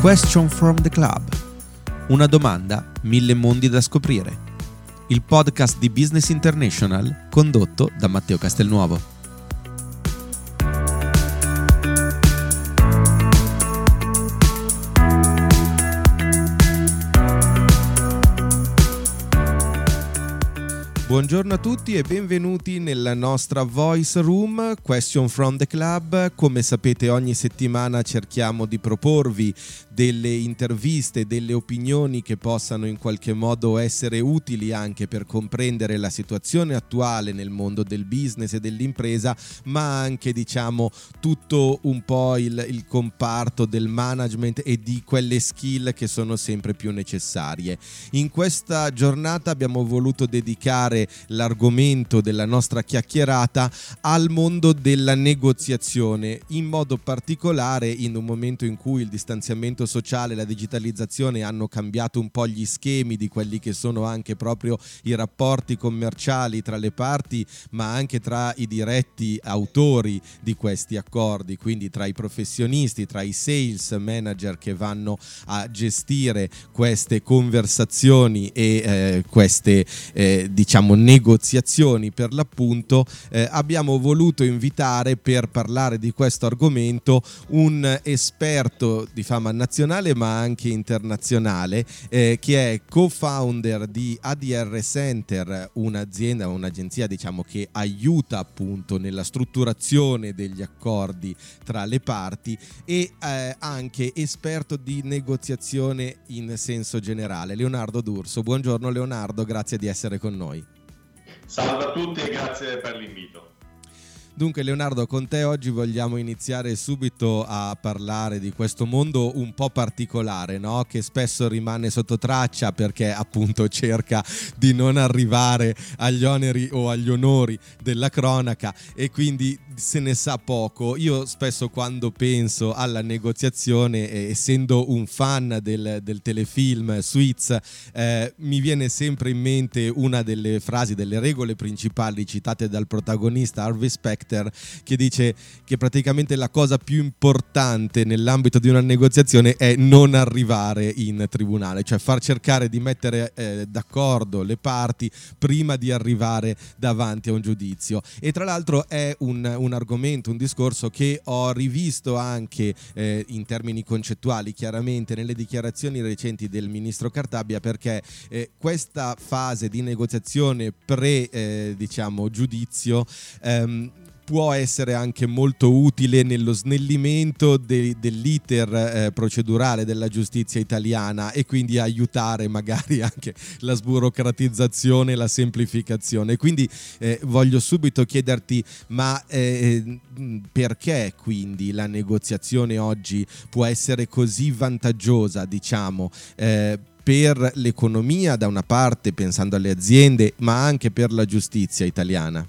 Question from the Club. Una domanda, mille mondi da scoprire. Il podcast di Business International condotto da Matteo Castelnuovo. Buongiorno a tutti e benvenuti nella nostra Voice Room Question from the Club. Come sapete ogni settimana cerchiamo di proporvi delle interviste, delle opinioni che possano in qualche modo essere utili anche per comprendere la situazione attuale nel mondo del business e dell'impresa, ma anche diciamo tutto un po' il, il comparto del management e di quelle skill che sono sempre più necessarie. In questa giornata abbiamo voluto dedicare l'argomento della nostra chiacchierata al mondo della negoziazione, in modo particolare in un momento in cui il distanziamento sociale la digitalizzazione hanno cambiato un po' gli schemi di quelli che sono anche proprio i rapporti commerciali tra le parti, ma anche tra i diretti autori di questi accordi, quindi tra i professionisti, tra i sales manager che vanno a gestire queste conversazioni e eh, queste eh, diciamo, negoziazioni. Per l'appunto, eh, abbiamo voluto invitare per parlare di questo argomento un esperto di fama nazionale ma anche internazionale eh, che è co-founder di ADR Center, un'azienda, un'agenzia diciamo che aiuta appunto nella strutturazione degli accordi tra le parti e eh, anche esperto di negoziazione in senso generale. Leonardo D'Urso, buongiorno Leonardo, grazie di essere con noi. Salve a tutti e grazie per l'invito. Dunque Leonardo, con te oggi vogliamo iniziare subito a parlare di questo mondo un po' particolare, no? che spesso rimane sotto traccia perché appunto cerca di non arrivare agli oneri o agli onori della cronaca e quindi se ne sa poco. Io spesso quando penso alla negoziazione, essendo un fan del, del telefilm Suits, eh, mi viene sempre in mente una delle frasi, delle regole principali citate dal protagonista Harvey Specter, che dice che praticamente la cosa più importante nell'ambito di una negoziazione è non arrivare in tribunale, cioè far cercare di mettere eh, d'accordo le parti prima di arrivare davanti a un giudizio. E tra l'altro è un, un argomento, un discorso che ho rivisto anche eh, in termini concettuali, chiaramente nelle dichiarazioni recenti del ministro Cartabia, perché eh, questa fase di negoziazione pre eh, diciamo, giudizio ehm, può essere anche molto utile nello snellimento de- dell'iter eh, procedurale della giustizia italiana e quindi aiutare magari anche la sburocratizzazione e la semplificazione. Quindi eh, voglio subito chiederti, ma eh, perché quindi la negoziazione oggi può essere così vantaggiosa, diciamo, eh, per l'economia da una parte, pensando alle aziende, ma anche per la giustizia italiana?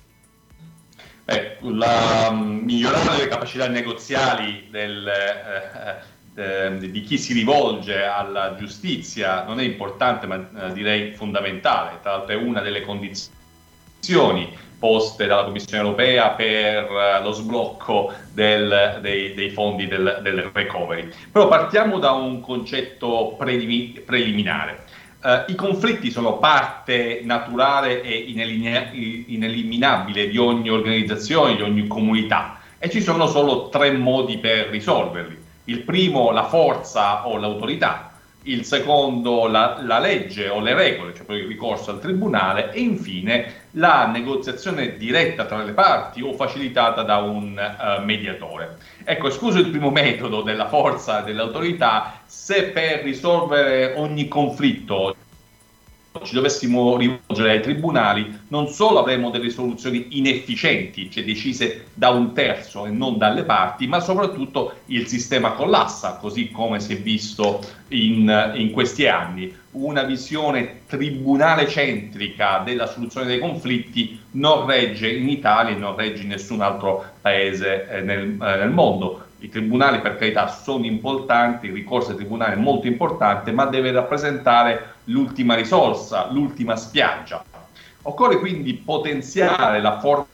Eh, la, um, migliorare le capacità negoziali del, eh, eh, di chi si rivolge alla giustizia non è importante, ma eh, direi fondamentale. Tra l'altro è una delle condizioni poste dalla Commissione europea per eh, lo sblocco del, dei, dei, fondi del, del, recovery. Però partiamo da un concetto preliminare. Uh, I conflitti sono parte naturale e ineliminabile di ogni organizzazione, di ogni comunità e ci sono solo tre modi per risolverli. Il primo, la forza o l'autorità, il secondo la, la, legge o le regole, cioè poi il ricorso al tribunale, e infine la negoziazione diretta tra le parti o facilitata da un uh, mediatore. Ecco, escluso il primo metodo della forza dell'autorità, se per risolvere ogni conflitto ci dovessimo rivolgere ai tribunali, non solo avremo delle soluzioni inefficienti, cioè decise da un terzo e non dalle parti, ma soprattutto il sistema collassa, così come si è visto in, in questi anni. Una visione tribunale centrica della soluzione dei conflitti non regge in Italia e non regge in nessun altro paese eh, nel, eh, nel mondo i tribunali per carità sono importanti, il ricorso ai tribunali è molto importante, ma deve rappresentare l'ultima risorsa, l'ultima spiaggia. Occorre quindi potenziare la forza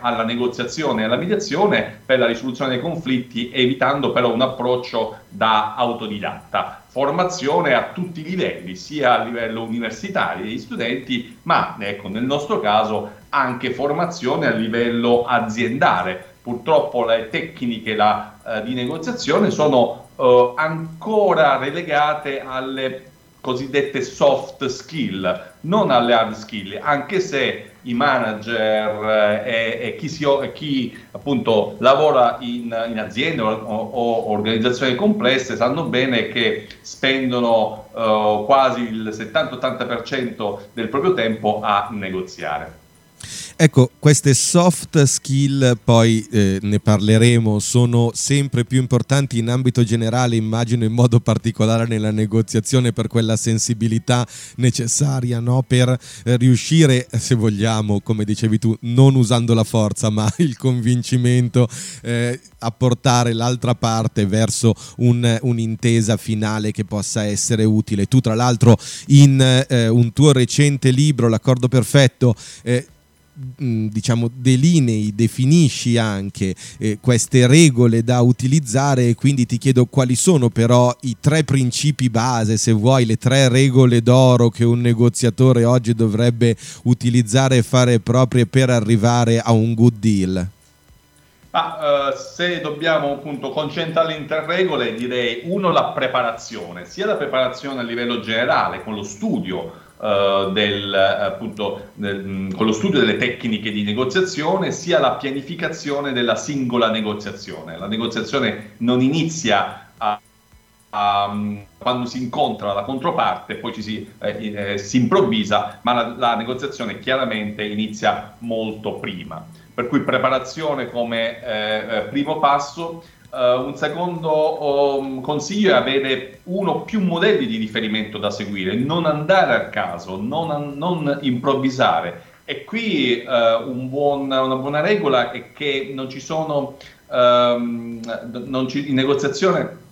alla negoziazione e alla mediazione per la risoluzione dei conflitti, evitando però un approccio da autodidatta. Formazione a tutti i livelli, sia a livello universitario degli studenti, ma ecco, nel nostro caso anche formazione a livello aziendale. Purtroppo le tecniche la, eh, di negoziazione sono eh, ancora relegate alle cosiddette soft skill, non alle hard skill, anche se i manager eh, e, chi, si, chi, appunto lavora in, in aziende o, o, organizzazioni complesse sanno bene che spendono uh, quasi il 70-80% del proprio tempo a negoziare. Ecco, queste soft skill, poi eh, ne parleremo, sono sempre più importanti in ambito generale, immagino in modo particolare nella negoziazione per quella sensibilità necessaria no? per eh, riuscire, se vogliamo, come dicevi tu, non usando la forza, ma il convincimento eh, a portare l'altra parte verso un, un'intesa finale che possa essere utile. Tu, tra l'altro, in eh, un tuo recente libro, L'accordo perfetto, eh, diciamo delinei, definisci anche eh, queste regole da utilizzare e quindi ti chiedo quali sono però i tre principi base, se vuoi, le tre regole d'oro che un negoziatore oggi dovrebbe utilizzare e fare proprie per arrivare a un good deal. Ah, uh, se dobbiamo appunto concentrare in tre regole, direi uno la preparazione, sia la preparazione a livello generale con lo studio Uh, del, appunto, del, con lo studio delle tecniche di negoziazione sia la pianificazione della singola negoziazione. La negoziazione non inizia a, a, quando si incontra la controparte, poi ci si, eh, eh, si improvvisa, ma la, la negoziazione chiaramente inizia molto prima. Per cui preparazione come eh, eh primo passo Uh, un secondo um, consiglio è avere uno o più modelli di riferimento da seguire, non andare a caso, non, non improvvisare. E qui uh, un buon, una buona regola è che non ci sono, um, non ci, in negoziazione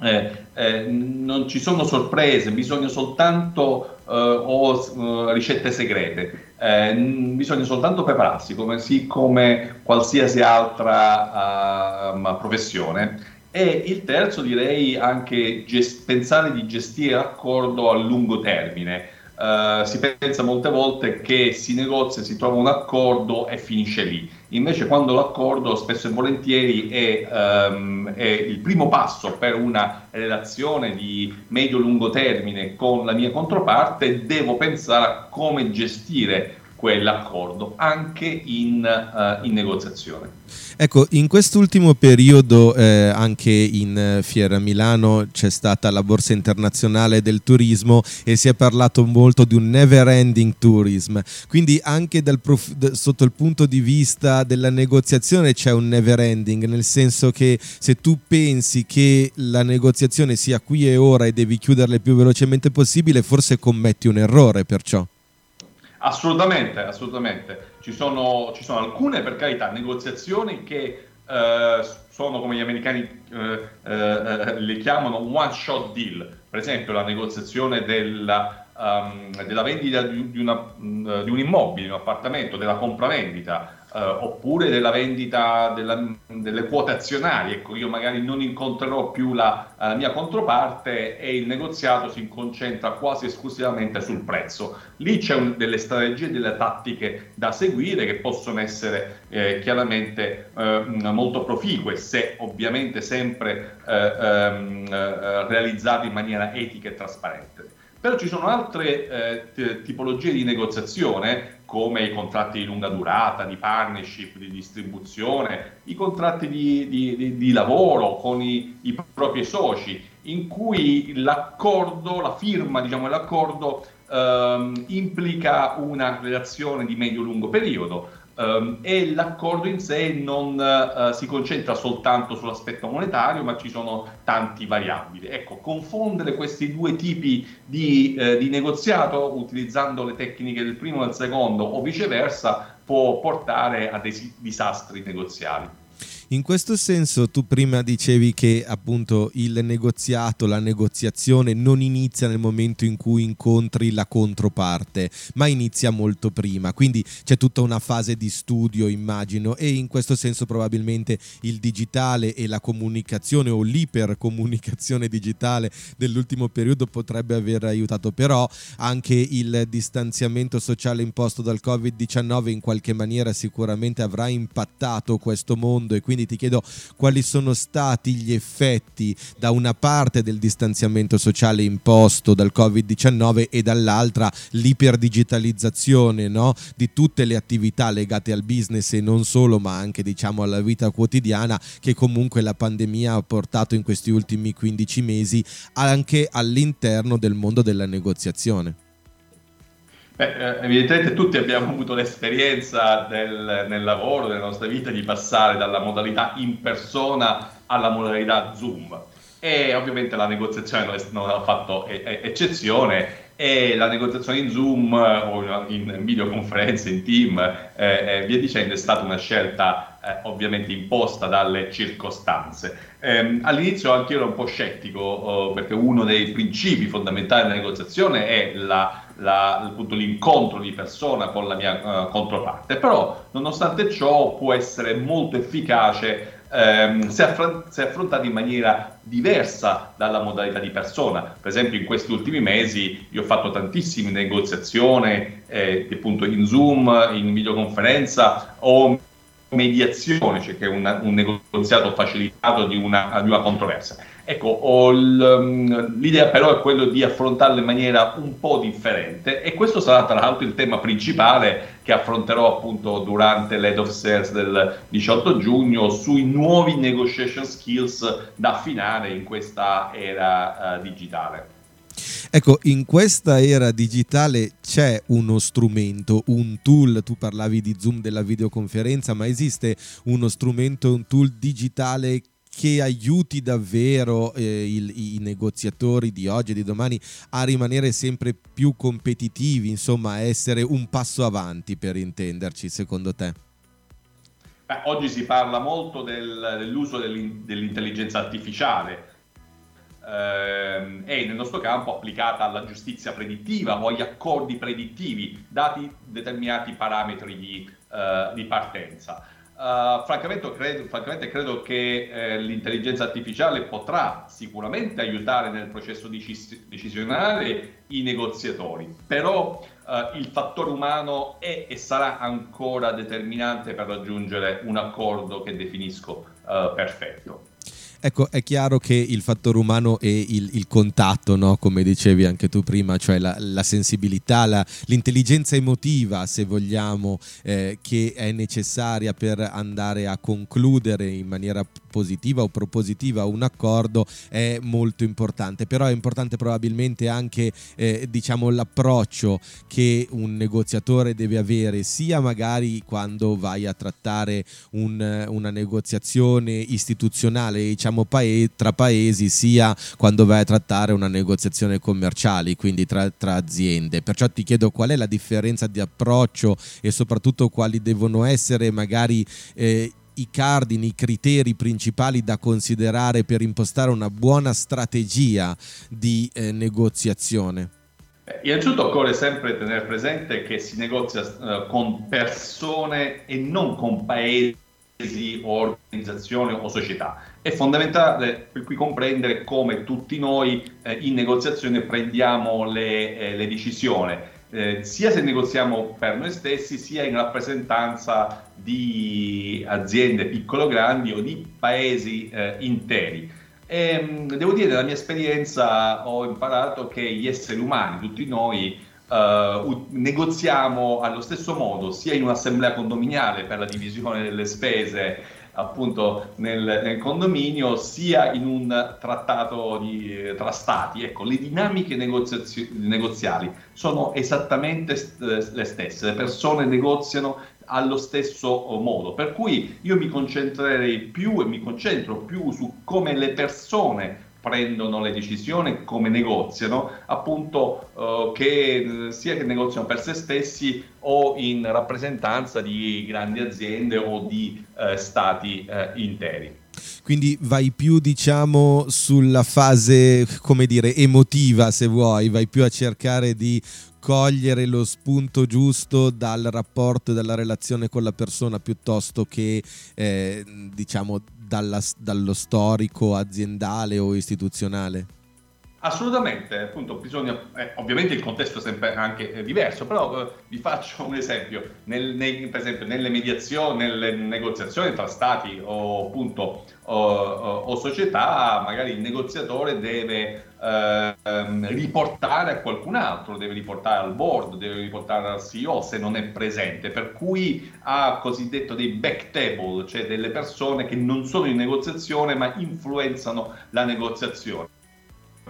eh, eh, non ci sono sorprese, bisogna soltanto eh, o ricette segrete, eh, bisogna soltanto prepararsi come, sì, come qualsiasi altra uh, professione. E il terzo direi anche gest- pensare di gestire l'accordo a lungo termine. Uh, si pensa molte volte che si negozia, si trova un accordo e finisce lì. Invece quando l'accordo spesso e volentieri è, um, è il primo passo per una relazione di medio-lungo termine con la mia controparte, devo pensare a come gestire quell'accordo anche in, uh, in negoziazione. Ecco, in quest'ultimo periodo eh, anche in eh, Fiera Milano c'è stata la Borsa Internazionale del Turismo e si è parlato molto di un never ending tourism, quindi anche prof- sotto il punto di vista della negoziazione c'è un never ending, nel senso che se tu pensi che la negoziazione sia qui e ora e devi chiuderla il più velocemente possibile, forse commetti un errore perciò. Assolutamente, assolutamente. Ci sono, ci sono alcune, per carità, negoziazioni che eh, sono come gli americani eh, eh, le chiamano one shot deal. Per esempio, la negoziazione della, um, della vendita di, di, una, di un immobile, un appartamento, della compravendita eh, oppure della vendita della, delle quote azionarie. Ecco, io magari non incontrerò più la, la, mia controparte e il negoziato si concentra quasi esclusivamente sul prezzo. Lì c'è un, delle strategie, delle tattiche da seguire che possono essere eh, chiaramente eh, molto proficue se ovviamente sempre eh, ehm, eh, realizzate in maniera etica e trasparente. Però ci sono altre eh, tipologie di negoziazione come i contratti di lunga durata, di partnership, di distribuzione, i contratti di, di, di, di lavoro con i, i, propri soci, in cui l'accordo, la firma diciamo, dell'accordo ehm, implica una relazione di medio-lungo periodo Um, e l'accordo in sé non uh, si concentra soltanto sull'aspetto monetario, ma ci sono tanti variabili. Ecco, confondere questi due tipi di, uh, di negoziato utilizzando le tecniche del primo e del secondo o viceversa può portare a dei disastri negoziali. In questo senso tu prima dicevi che appunto il negoziato, la negoziazione non inizia nel momento in cui incontri la controparte, ma inizia molto prima, quindi c'è tutta una fase di studio immagino e in questo senso probabilmente il digitale e la comunicazione o l'ipercomunicazione digitale dell'ultimo periodo potrebbe aver aiutato, però anche il distanziamento sociale imposto dal Covid-19 in qualche maniera sicuramente avrà impattato questo mondo e quindi ti chiedo quali sono stati gli effetti da una parte del distanziamento sociale imposto dal Covid-19 e dall'altra l'iperdigitalizzazione no? di tutte le attività legate al business e non solo, ma anche diciamo alla vita quotidiana che comunque la pandemia ha portato in questi ultimi 15 mesi anche all'interno del mondo della negoziazione. Beh, eh, evidentemente tutti abbiamo avuto l'esperienza del, nel lavoro, nella nostra vita, di passare dalla modalità in persona alla modalità Zoom. E ovviamente la negoziazione non ha fatto eccezione e la negoziazione in Zoom o in videoconferenze, in team eh, e via dicendo è stata una scelta eh, ovviamente imposta dalle circostanze. Eh, all'inizio anche io ero un po' scettico oh, perché uno dei principi fondamentali della negoziazione è la la, appunto, l'incontro di persona con la mia uh, controparte, però nonostante ciò può essere molto efficace ehm, se, affron- se, affrontato in maniera diversa dalla modalità di persona. Per esempio in questi ultimi mesi io ho fatto tantissime negoziazioni eh, appunto in Zoom, in videoconferenza o mediazione, cioè che è una, un negoziato facilitato di una, di una controversia. Ecco, um, l'idea però è quello di affrontarlo in maniera un po' differente e questo sarà tra l'altro il tema principale che affronterò appunto durante l'Head of Sales del 18 giugno sui nuovi negotiation skills da affinare in questa era uh, digitale. Ecco, in questa era digitale c'è uno strumento, un tool, tu parlavi di Zoom della videoconferenza, ma esiste uno strumento, un tool digitale che aiuti davvero eh, il, i negoziatori di oggi e di domani a rimanere sempre più competitivi, insomma, a essere un passo avanti per intenderci, secondo te? Beh, oggi si parla molto del, dell'uso dell'intelligenza artificiale ehm, e nel nostro campo applicata alla giustizia predittiva o agli accordi predittivi, dati determinati parametri di, uh, di partenza. Uh, francamente, credo, francamente, credo, che eh, l'intelligenza artificiale potrà sicuramente aiutare nel processo decis- decisionale i negoziatori, però uh, il fattore umano è e sarà ancora determinante per raggiungere un accordo che definisco uh, perfetto. Ecco, è chiaro che il fattore umano e il, il contatto, no? come dicevi anche tu prima, cioè la, la sensibilità, la, l'intelligenza emotiva, se vogliamo, eh, che è necessaria per andare a concludere in maniera positiva o propositiva un accordo è molto importante, però è importante probabilmente anche eh, diciamo l'approccio che un negoziatore deve avere sia magari quando vai a trattare un, una negoziazione istituzionale diciamo tra paesi sia quando vai a trattare una negoziazione commerciale quindi tra, tra aziende. Perciò ti chiedo qual è la differenza di approccio e soprattutto quali devono essere magari eh, i cardini, i criteri principali da considerare per impostare una buona strategia di eh, negoziazione? Innanzitutto occorre sempre tenere presente che si negozia eh, con persone e non con paesi o organizzazioni o società. È fondamentale per cui comprendere come tutti noi eh, in negoziazione prendiamo le, eh, le decisioni eh, sia se negoziamo per noi stessi, sia in rappresentanza di aziende piccolo-grandi o di paesi eh, interi. E, ehm, devo dire, dalla mia esperienza ho imparato che gli esseri umani, tutti noi, Uh, negoziamo allo stesso modo sia in un'assemblea condominiale per la divisione delle spese appunto nel, nel, condominio sia in un trattato di, eh, tra stati. Ecco, le dinamiche negoziali sono esattamente st- le stesse, le persone negoziano allo stesso modo, per cui io mi concentrerei più e mi concentro più su come le persone prendono le decisioni, come negoziano, appunto uh, che sia che negoziano per se stessi o in rappresentanza di grandi aziende o di uh, stati uh, interi. Quindi vai più, diciamo, sulla fase, come dire, emotiva, se vuoi, vai più a cercare di cogliere lo spunto giusto dal rapporto e dalla relazione con la persona piuttosto che eh, diciamo dalla, dallo storico aziendale o istituzionale? Assolutamente, appunto, bisogna, eh, ovviamente il contesto è sempre anche eh, diverso, però eh, vi faccio un esempio, nel, nei, per esempio nelle mediazioni, nelle negoziazioni tra stati o appunto o, o, o società, magari il negoziatore deve ehm, riportare a qualcun altro, deve riportare al board, deve riportare al CEO se non è presente, per cui ha cosiddetto dei back table, cioè delle persone che non sono in negoziazione ma influenzano la negoziazione.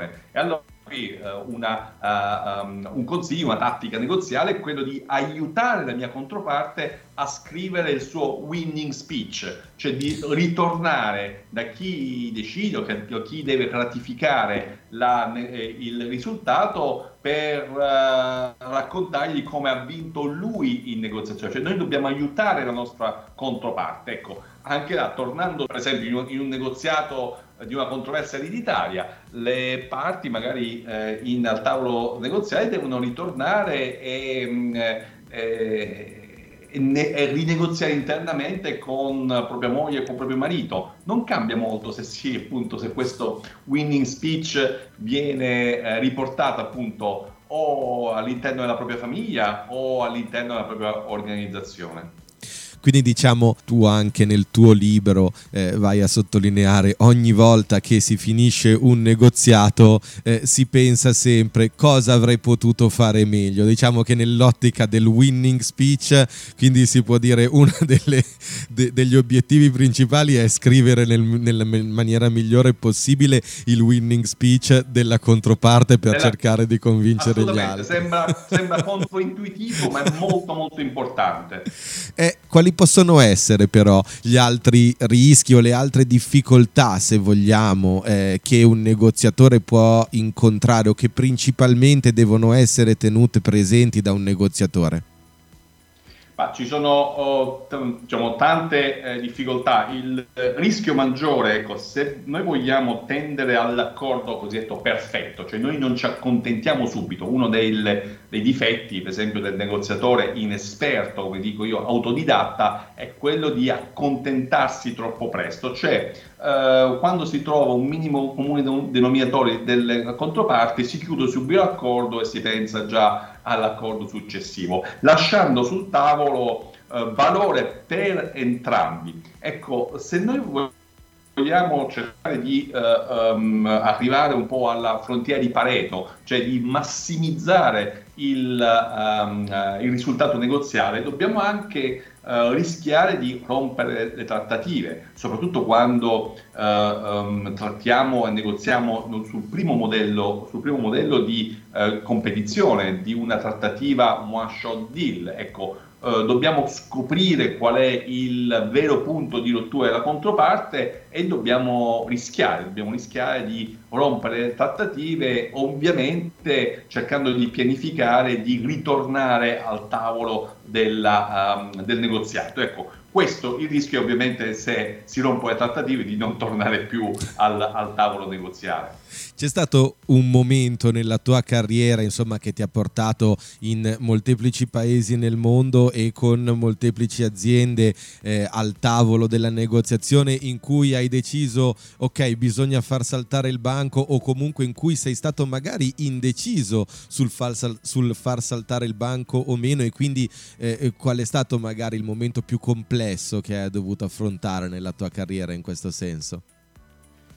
E allora qui eh, uh, um, un consiglio, una tattica negoziale è quello di aiutare la mia controparte a scrivere il suo winning speech, cioè di ritornare da chi decide o chi deve ratificare la, eh, il risultato per uh, raccontargli come ha vinto lui in negoziazione. Cioè noi dobbiamo aiutare la nostra controparte. Ecco, anche là, tornando per esempio in un, in un negoziato di una controversia ereditaria, le parti magari eh, in, al tavolo negoziale devono ritornare e, mm, eh, e, ne, e, rinegoziare internamente con propria moglie e con proprio marito. Non cambia molto se, sì, appunto, se questo winning speech viene eh, riportato appunto o all'interno della propria famiglia o all'interno della propria organizzazione. Quindi diciamo tu anche nel tuo libro eh, vai a sottolineare ogni volta che si finisce un negoziato eh, si pensa sempre cosa avrei potuto fare meglio. Diciamo che nell'ottica del winning speech, quindi si può dire uno de, degli obiettivi principali è scrivere nel, nella maniera migliore possibile il winning speech della controparte per Della... cercare di convincere gli altri. Sembra, sembra controintuitivo ma è molto molto importante. Eh, quali quali possono essere però gli altri rischi o le altre difficoltà, se vogliamo, eh, che un negoziatore può incontrare o che principalmente devono essere tenute presenti da un negoziatore? Ma ci sono oh, t- diciamo, tante eh, difficoltà. Il eh, rischio maggiore, ecco, se noi vogliamo tendere all'accordo cosiddetto perfetto, cioè noi non ci accontentiamo subito, uno del, dei difetti, per esempio, del negoziatore inesperto, come dico io, autodidatta, è quello di accontentarsi troppo presto, cioè eh, quando si trova un minimo comune denominatore delle controparti si chiude subito l'accordo e si pensa già all'accordo successivo, lasciando sul tavolo eh, valore per entrambi. Ecco, se noi vogliamo cercare di uh, um, arrivare un po' alla frontiera di Pareto, cioè di massimizzare il, um, uh, il risultato negoziale, dobbiamo anche uh, rischiare di rompere le trattative, soprattutto quando um, trattiamo e negoziamo sul primo modello, sul primo modello di competizione, di una trattativa one shot deal. Ecco, Uh, dobbiamo scoprire qual è il vero punto di rottura della controparte e dobbiamo rischiare, dobbiamo rischiare di rompere le trattative, ovviamente cercando di pianificare di ritornare al tavolo della, um, del negoziato. Ecco, questo il rischio ovviamente se si rompono le trattative di non tornare più al, al tavolo negoziale. C'è stato un momento nella tua carriera, insomma, che ti ha portato in molteplici paesi nel mondo e con molteplici aziende eh, al tavolo della negoziazione in cui hai deciso, ok, bisogna far saltare il banco o comunque in cui sei stato magari indeciso sul far, sal- sul far saltare il banco o meno e quindi eh, qual è stato magari il momento più complesso che hai dovuto affrontare nella tua carriera in questo senso?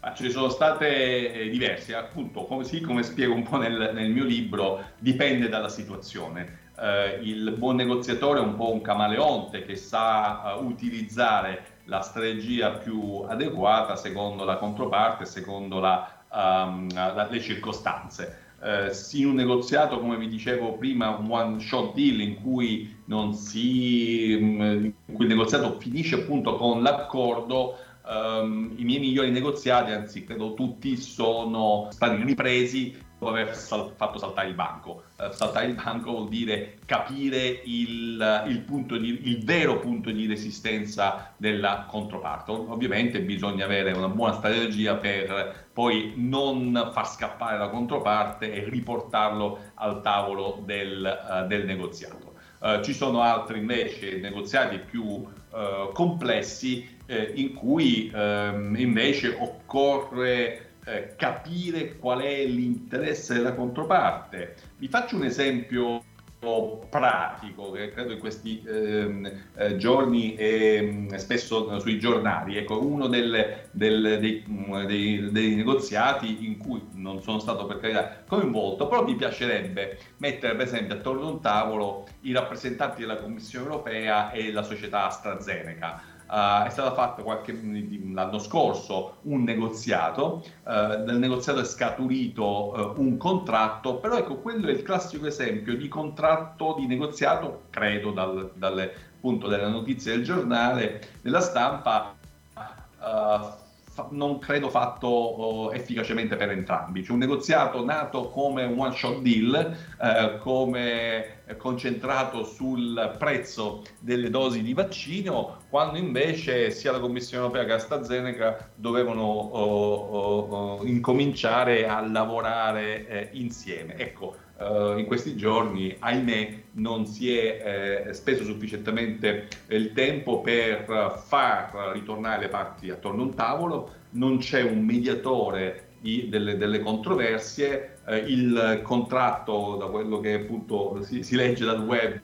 Ah, ce ne sono state eh, diverse, appunto, come, sì, come spiego un po' nel, nel mio libro, dipende dalla situazione. Uh, il buon negoziatore è un po' un camaleonte che sa uh, utilizzare la strategia più adeguata secondo la controparte, secondo la, um, la, le circostanze. Uh, in un negoziato, come vi dicevo prima, un one shot deal in cui, si, um, in cui il negoziato finisce appunto con l'accordo, um, i miei migliori negoziati, anzi credo tutti, sono stati ripresi dopo aver sal- fatto saltare il banco. Uh, saltare il banco vuol dire capire il, il, di, il, vero punto di resistenza della controparte. Ovviamente bisogna avere una buona strategia per poi non far scappare la controparte e riportarlo al tavolo del, uh, del negoziato. Uh, ci sono altri invece negoziati più complessi eh, in cui ehm, invece occorre eh, capire qual è l'interesse della controparte. Vi faccio un esempio pratico che credo in questi ehm, eh, giorni e eh, spesso sui giornali. Ecco, uno delle, del, dei, dei, dei, negoziati in cui non sono stato per carità coinvolto, però mi piacerebbe mettere per esempio attorno ad un tavolo i rappresentanti della Commissione europea e la società AstraZeneca Uh, è stato fatto qualche, l'anno scorso un negoziato, uh, dal negoziato è scaturito uh, un contratto, però ecco quello è il classico esempio di contratto di negoziato, credo dal, dalle, appunto delle notizie del giornale, della stampa, non credo fatto oh, efficacemente per entrambi. C'è un negoziato nato come un one shot deal, eh, come concentrato sul prezzo delle dosi di vaccino, quando invece sia la Commissione europea che AstraZeneca dovevano oh, oh, oh, incominciare a lavorare eh, insieme. Ecco, Uh, in questi giorni, ahimè, non si è eh, speso sufficientemente il tempo per far ritornare le parti attorno a un tavolo, non c'è un mediatore di, delle, delle, controversie, eh, il contratto, da quello che appunto si, si legge dal web,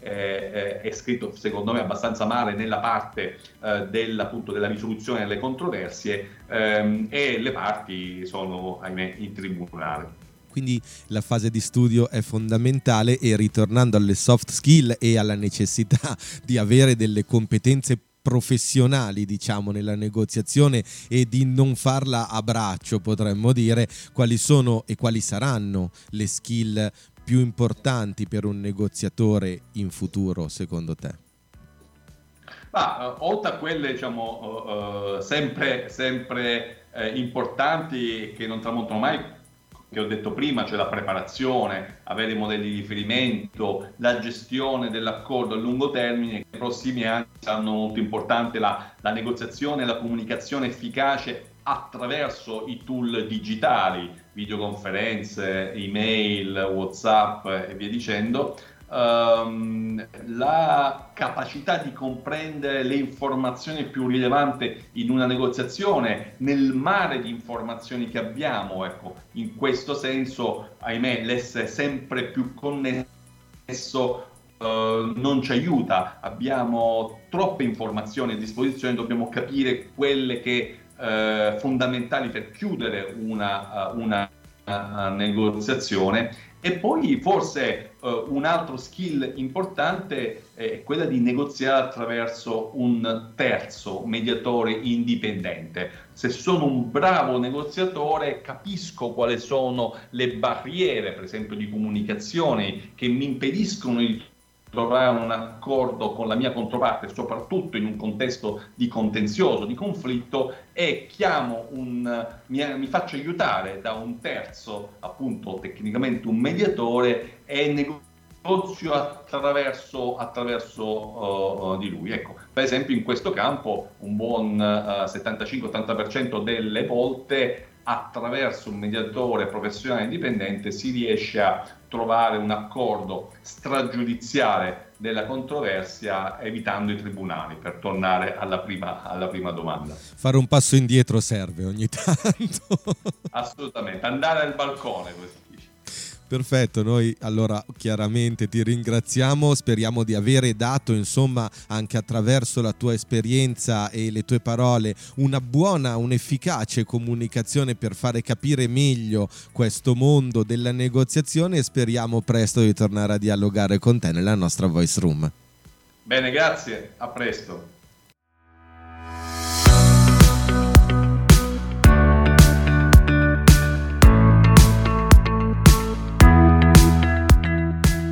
eh, è scritto secondo me abbastanza male nella parte eh, del, appunto, della risoluzione delle controversie. Ehm, e le parti sono ahimè in tribunale quindi la fase di studio è fondamentale e ritornando alle soft skill e alla necessità di avere delle competenze professionali diciamo nella negoziazione e di non farla a braccio potremmo dire quali sono e quali saranno le skill più importanti per un negoziatore in futuro secondo te? Ma, uh, oltre a quelle diciamo, uh, sempre, sempre eh, importanti che non tramontano mai che ho detto prima, cioè la preparazione, avere i modelli di riferimento, la gestione dell'accordo a lungo termine, nei prossimi anni saranno molto importanti la, la negoziazione e la comunicazione efficace attraverso i tool digitali, videoconferenze, email, WhatsApp e via dicendo, um, la capacità di comprendere le informazioni più rilevanti in una negoziazione, nel mare di informazioni che abbiamo, ecco, in questo senso, ahimè, l'essere sempre più connesso Uh, non ci aiuta, abbiamo troppe informazioni a disposizione, dobbiamo capire quelle che uh, fondamentali per chiudere una, uh, una negoziazione e poi forse uh, un altro skill importante è quella di negoziare attraverso un terzo mediatore indipendente. Se sono un bravo negoziatore capisco quali sono le barriere, per esempio di comunicazione, che mi impediscono di trovare un accordo con la mia controparte, soprattutto in un contesto di contenzioso, di conflitto, e chiamo un, mi, mi faccio aiutare da un terzo, appunto tecnicamente un mediatore, e negozio attraverso, attraverso uh, di lui. Ecco, per esempio in questo campo un buon uh, 75-80% delle volte attraverso un mediatore professionale indipendente si riesce a trovare un accordo stragiudiziale della controversia evitando i tribunali, per tornare alla prima, alla prima domanda. Fare un passo indietro serve ogni tanto. Assolutamente, andare al balcone. Perfetto, noi allora chiaramente ti ringraziamo, speriamo di avere dato insomma anche attraverso la tua esperienza e le tue parole una buona, un'efficace comunicazione per fare capire meglio questo mondo della negoziazione e speriamo presto di tornare a dialogare con te nella nostra voice room. Bene, grazie, a presto.